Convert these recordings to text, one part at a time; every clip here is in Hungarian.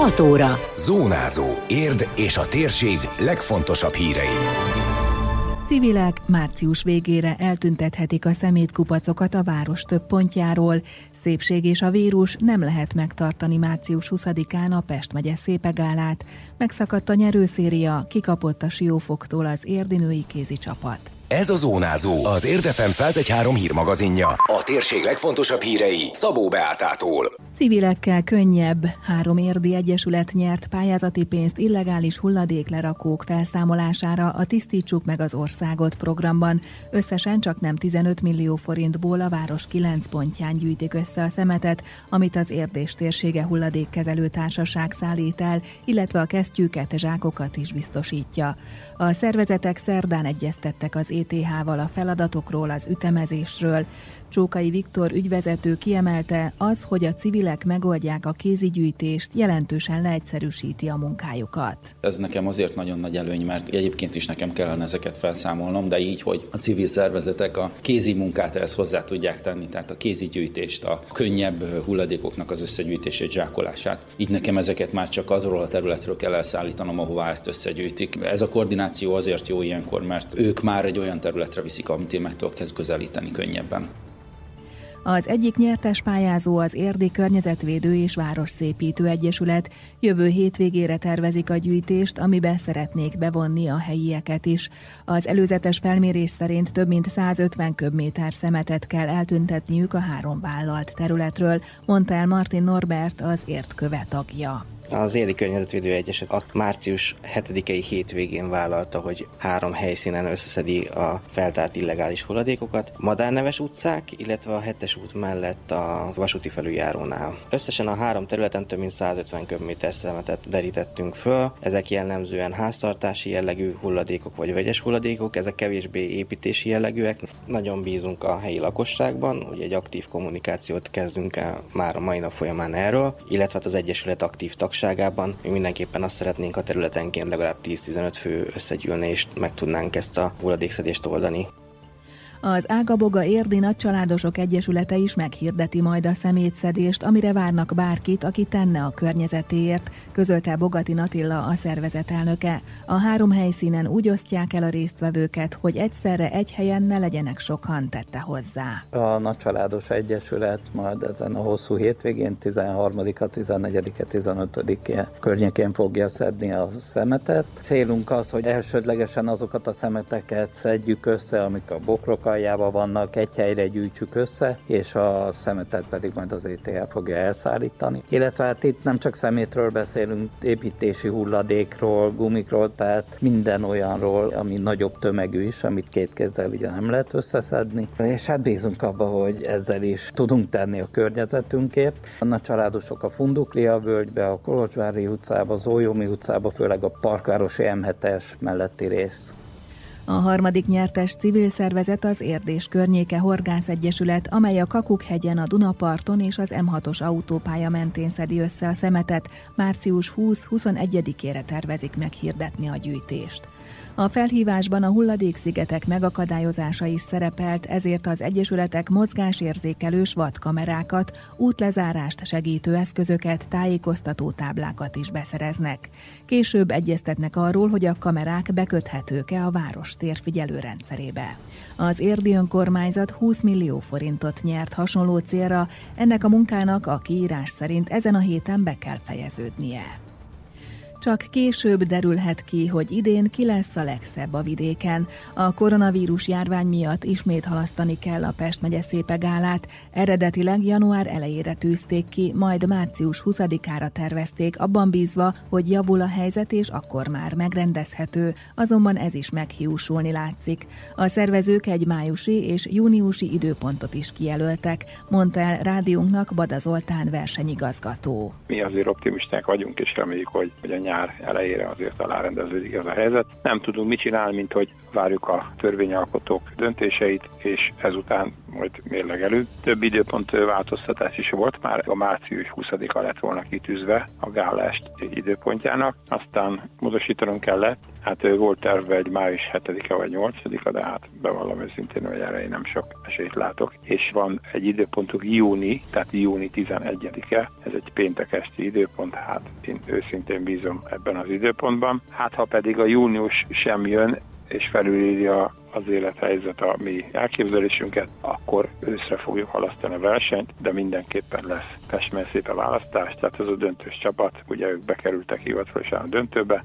6 óra. Zónázó. Érd és a térség legfontosabb hírei. Civilek március végére eltüntethetik a szemétkupacokat a város több pontjáról. Szépség és a vírus nem lehet megtartani március 20-án a Pest megye szépegálát. Megszakadt a nyerőszéria, kikapott a siófoktól az érdinői kézi csapat. Ez a Zónázó, az Érdefem 1013 hírmagazinja. A térség legfontosabb hírei Szabó Beátától. Civilekkel könnyebb. Három érdi egyesület nyert pályázati pénzt illegális hulladéklerakók felszámolására a Tisztítsuk meg az országot programban. Összesen csak nem 15 millió forintból a város 9 pontján gyűjtik össze a szemetet, amit az érdés térsége hulladékkezelő társaság szállít el, illetve a kesztyűket, zsákokat is biztosítja. A szervezetek szerdán egyeztettek az ETH-val a feladatokról, az ütemezésről. Csókai Viktor ügyvezető kiemelte, az, hogy a civilek megoldják a kézigyűjtést, jelentősen leegyszerűsíti a munkájukat. Ez nekem azért nagyon nagy előny, mert egyébként is nekem kellene ezeket felszámolnom, de így, hogy a civil szervezetek a kézi munkát ehhez hozzá tudják tenni, tehát a kézigyűjtést, a könnyebb hulladékoknak az összegyűjtését, zsákolását. Így nekem ezeket már csak azról a területről kell elszállítanom, ahová ezt összegyűjtik. Ez a koordináció azért jó ilyenkor, mert ők már egy olyan területre viszik, amit én meg tudok közelíteni könnyebben. Az egyik nyertes pályázó az Érdi Környezetvédő és Városszépítő Egyesület. Jövő hétvégére tervezik a gyűjtést, amibe szeretnék bevonni a helyieket is. Az előzetes felmérés szerint több mint 150 köbméter szemetet kell eltüntetniük a három vállalt területről, mondta el Martin Norbert, az Ért tagja. Az Éli Környezetvédő Egyeset a március 7-i hétvégén vállalta, hogy három helyszínen összeszedi a feltárt illegális hulladékokat. Madárneves utcák, illetve a 7-es út mellett a vasúti felüljárónál. Összesen a három területen több mint 150 köbméter szemetet derítettünk föl. Ezek jellemzően háztartási jellegű hulladékok vagy vegyes hulladékok, ezek kevésbé építési jellegűek. Nagyon bízunk a helyi lakosságban, hogy egy aktív kommunikációt kezdünk el már a mai nap folyamán erről, illetve hát az Egyesület aktív tagság lakosságában. Mi mindenképpen azt szeretnénk, a területenként legalább 10-15 fő összegyűlni, és meg tudnánk ezt a hulladékszedést oldani. Az Ágaboga Érdi Nagycsaládosok Egyesülete is meghirdeti majd a szemétszedést, amire várnak bárkit, aki tenne a környezetéért, közölte Bogati Natilla a szervezet elnöke. A három helyszínen úgy osztják el a résztvevőket, hogy egyszerre egy helyen ne legyenek sokan, tette hozzá. A Nagycsaládos Egyesület majd ezen a hosszú hétvégén 13-a, 14-e, 15-e környékén fogja szedni a szemetet. Célunk az, hogy elsődlegesen azokat a szemeteket szedjük össze, amik a bokrok aljában vannak, egy helyre gyűjtsük össze, és a szemetet pedig majd az ETL fogja elszállítani. Illetve hát itt nem csak szemétről beszélünk, építési hulladékról, gumikról, tehát minden olyanról, ami nagyobb tömegű is, amit két kézzel ugye nem lehet összeszedni. És hát bízunk abba, hogy ezzel is tudunk tenni a környezetünkért. A családosok a Funduklia völgybe, a Kolozsvári utcába, az Ójómi utcába, főleg a Parkvárosi M7-es melletti rész. A harmadik nyertes civil szervezet az Érdés környéke Horgász Egyesület, amely a Kakuk-hegyen, a Dunaparton és az M6-os autópálya mentén szedi össze a szemetet. Március 20-21-ére tervezik meghirdetni a gyűjtést. A felhívásban a hulladékszigetek megakadályozása is szerepelt, ezért az egyesületek mozgásérzékelős vadkamerákat, útlezárást segítő eszközöket, tájékoztató táblákat is beszereznek. Később egyeztetnek arról, hogy a kamerák beköthetők-e a város térfigyelő rendszerébe. Az érdi önkormányzat 20 millió forintot nyert hasonló célra, ennek a munkának a kiírás szerint ezen a héten be kell fejeződnie. Csak később derülhet ki, hogy idén ki lesz a legszebb a vidéken. A koronavírus járvány miatt ismét halasztani kell a Pest megye szépegálát. Eredetileg január elejére tűzték ki, majd március 20-ára tervezték, abban bízva, hogy javul a helyzet és akkor már megrendezhető, azonban ez is meghiúsulni látszik. A szervezők egy májusi és júniusi időpontot is kijelöltek, mondta el rádiónknak Bada Zoltán versenyigazgató. Mi azért optimisták vagyunk, és reméljük, hogy, hogy a nyár elejére azért alárendeződik ez a helyzet. Nem tudunk mit csinálni, mint hogy várjuk a törvényalkotók döntéseit, és ezután majd mérlegelő. Több időpont változtatás is volt, már a március 20-a lett volna kitűzve a gállást időpontjának, aztán módosítanunk kellett, Hát volt terve egy május 7-e vagy 8-a, de hát bevallom őszintén, hogy erre én nem sok esélyt látok. És van egy időpontunk júni, tehát júni 11-e, ez egy péntek esti időpont, hát én őszintén bízom ebben az időpontban. Hát ha pedig a június sem jön, és felülírja az élethelyzet a mi elképzelésünket, akkor őszre fogjuk halasztani a versenyt, de mindenképpen lesz. Pestmen szépen választás, tehát ez a döntős csapat, ugye ők bekerültek hivatalosan a döntőbe,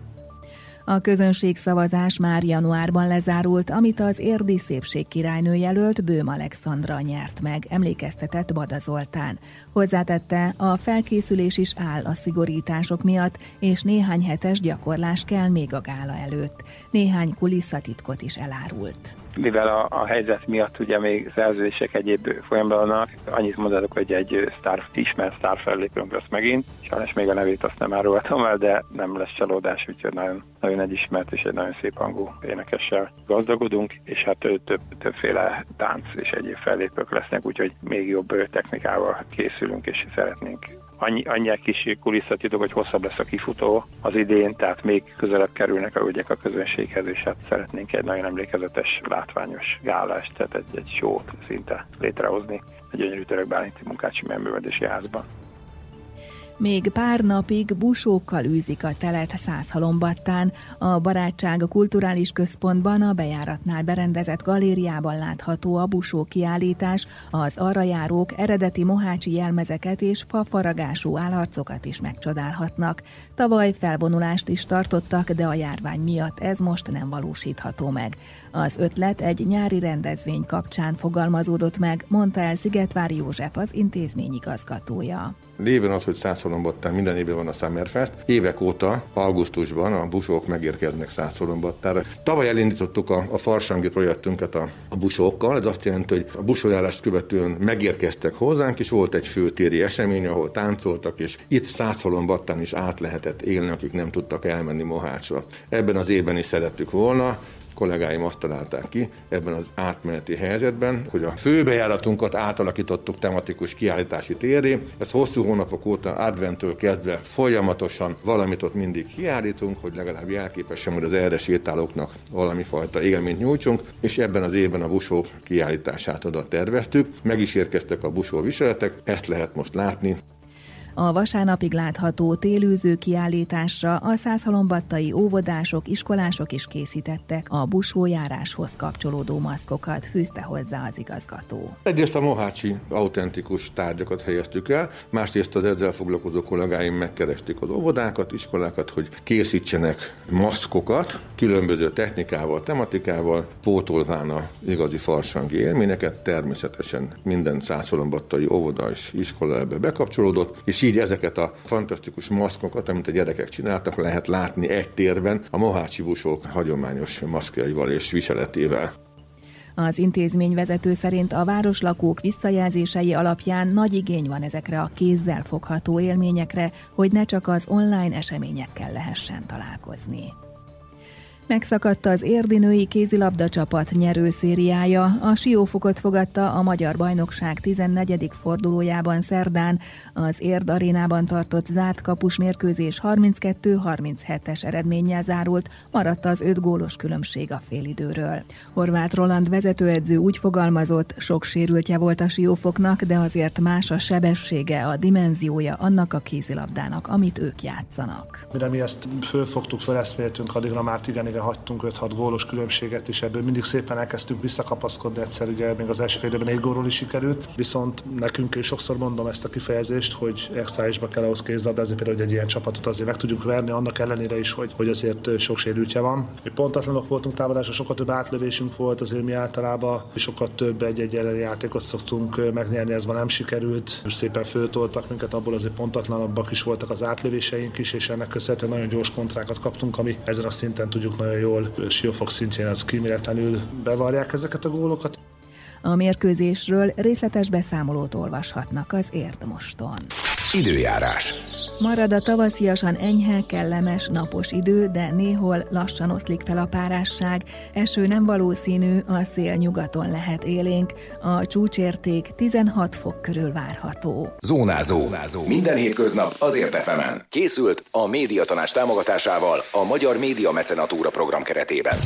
a közönségszavazás már januárban lezárult, amit az érdi szépség királynő jelölt Bőm Alexandra nyert meg, emlékeztetett Bada Zoltán. Hozzátette, a felkészülés is áll a szigorítások miatt, és néhány hetes gyakorlás kell még a gála előtt. Néhány kulisszatitkot is elárult mivel a, a helyzet miatt ugye még szerződések egyéb folyamban vannak, annyit mondatok, hogy egy sztár, ismert sztár fellépőnk lesz megint. Sajnos még a nevét azt nem árulhatom el, de nem lesz csalódás, úgyhogy nagyon, nagyon egy ismert és egy nagyon szép hangú énekessel gazdagodunk, és hát több, többféle tánc és egyéb fellépők lesznek, úgyhogy még jobb technikával készülünk, és szeretnénk annyi, annyi kis kulisszatitok, hogy hosszabb lesz a kifutó az idén, tehát még közelebb kerülnek a ügyek a közönséghez, és hát szeretnénk egy nagyon emlékezetes, látványos gálást, tehát egy, egy sót szinte létrehozni a gyönyörű török Bálinti Munkácsi Művelési Házban. Még pár napig busókkal űzik a telet Százhalombattán. A Barátság a Kulturális Központban a bejáratnál berendezett galériában látható a busó kiállítás, az arra járók eredeti mohácsi jelmezeket és fafaragású állarcokat is megcsodálhatnak. Tavaly felvonulást is tartottak, de a járvány miatt ez most nem valósítható meg. Az ötlet egy nyári rendezvény kapcsán fogalmazódott meg, mondta el Szigetvári József az intézmény igazgatója. Lévén az, hogy Szászolombattán minden évben van a Summerfest, évek óta augusztusban a busók megérkeznek Szászolombattára. Tavaly elindítottuk a, a farsangi projektünket a, a busókkal, ez azt jelenti, hogy a busójárást követően megérkeztek hozzánk, és volt egy főtéri esemény, ahol táncoltak, és itt Szászolombattán is át lehetett élni, akik nem tudtak elmenni Mohácsra. Ebben az évben is szerettük volna, kollégáim azt találták ki ebben az átmeneti helyzetben, hogy a főbejáratunkat átalakítottuk tematikus kiállítási téré. Ez hosszú hónapok óta adventtől kezdve folyamatosan valamit ott mindig kiállítunk, hogy legalább jelképesen, hogy az erre sétálóknak valami fajta élményt nyújtsunk, és ebben az évben a busó kiállítását oda terveztük. Meg is érkeztek a busó viseletek, ezt lehet most látni. A vasárnapig látható télőző kiállításra a százhalombattai óvodások, iskolások is készítettek a busójáráshoz kapcsolódó maszkokat, fűzte hozzá az igazgató. Egyrészt a mohácsi autentikus tárgyakat helyeztük el, másrészt az ezzel foglalkozó kollégáim megkeresték az óvodákat, iskolákat, hogy készítsenek maszkokat, különböző technikával, tematikával, pótolván a igazi farsangi élményeket, természetesen minden százhalombattai óvoda és iskola ebbe bekapcsolódott, és így ezeket a fantasztikus maszkokat, amit a gyerekek csináltak, lehet látni egy térben a mohácsi busók hagyományos maszkjaival és viseletével. Az intézmény vezető szerint a városlakók visszajelzései alapján nagy igény van ezekre a kézzel fogható élményekre, hogy ne csak az online eseményekkel lehessen találkozni. Megszakadta az érdi női kézilabda csapat nyerőszériája. A Siófokot fogadta a Magyar Bajnokság 14. fordulójában szerdán. Az Érd arénában tartott zárt kapus mérkőzés 32-37-es eredménnyel zárult, maradt az öt gólos különbség a félidőről. Horváth Roland vezetőedző úgy fogalmazott, sok sérültje volt a Siófoknak, de azért más a sebessége, a dimenziója annak a kézilabdának, amit ők játszanak. Mire mi ezt fölfogtuk, feleszméltünk, addigra már igen ennyire hagytunk 5-6 gólos különbséget, és ebből mindig szépen elkezdtünk visszakapaszkodni, egyszer ugye még az első félidőben négy gólról is sikerült, viszont nekünk is sokszor mondom ezt a kifejezést, hogy extra kell ahhoz kézlabdázni, például, hogy egy ilyen csapatot azért meg tudjunk verni, annak ellenére is, hogy, hogy azért sok sérültje van. Mi pontatlanok voltunk támadásra, sokkal több átlövésünk volt, azért mi általában sokkal több egy-egy elleni játékot szoktunk megnyerni, ez van nem sikerült. Szépen föltoltak minket, abból azért pontatlanabbak is voltak az átlövéseink is, és ennek köszönhetően nagyon gyors kontrákat kaptunk, ami ezen a szinten tudjuk nagyon jól Siófok szintjén az kíméletlenül bevarják ezeket a gólokat. A mérkőzésről részletes beszámolót olvashatnak az Érdmoston. Időjárás. Marad a tavasziasan enyhe, kellemes, napos idő, de néhol lassan oszlik fel a párásság. Eső nem valószínű, a szél nyugaton lehet élénk. A csúcsérték 16 fok körül várható. Zónázó. Zónázó. Minden hétköznap azért efemen. Készült a médiatanás támogatásával a Magyar Média Mecenatúra program keretében.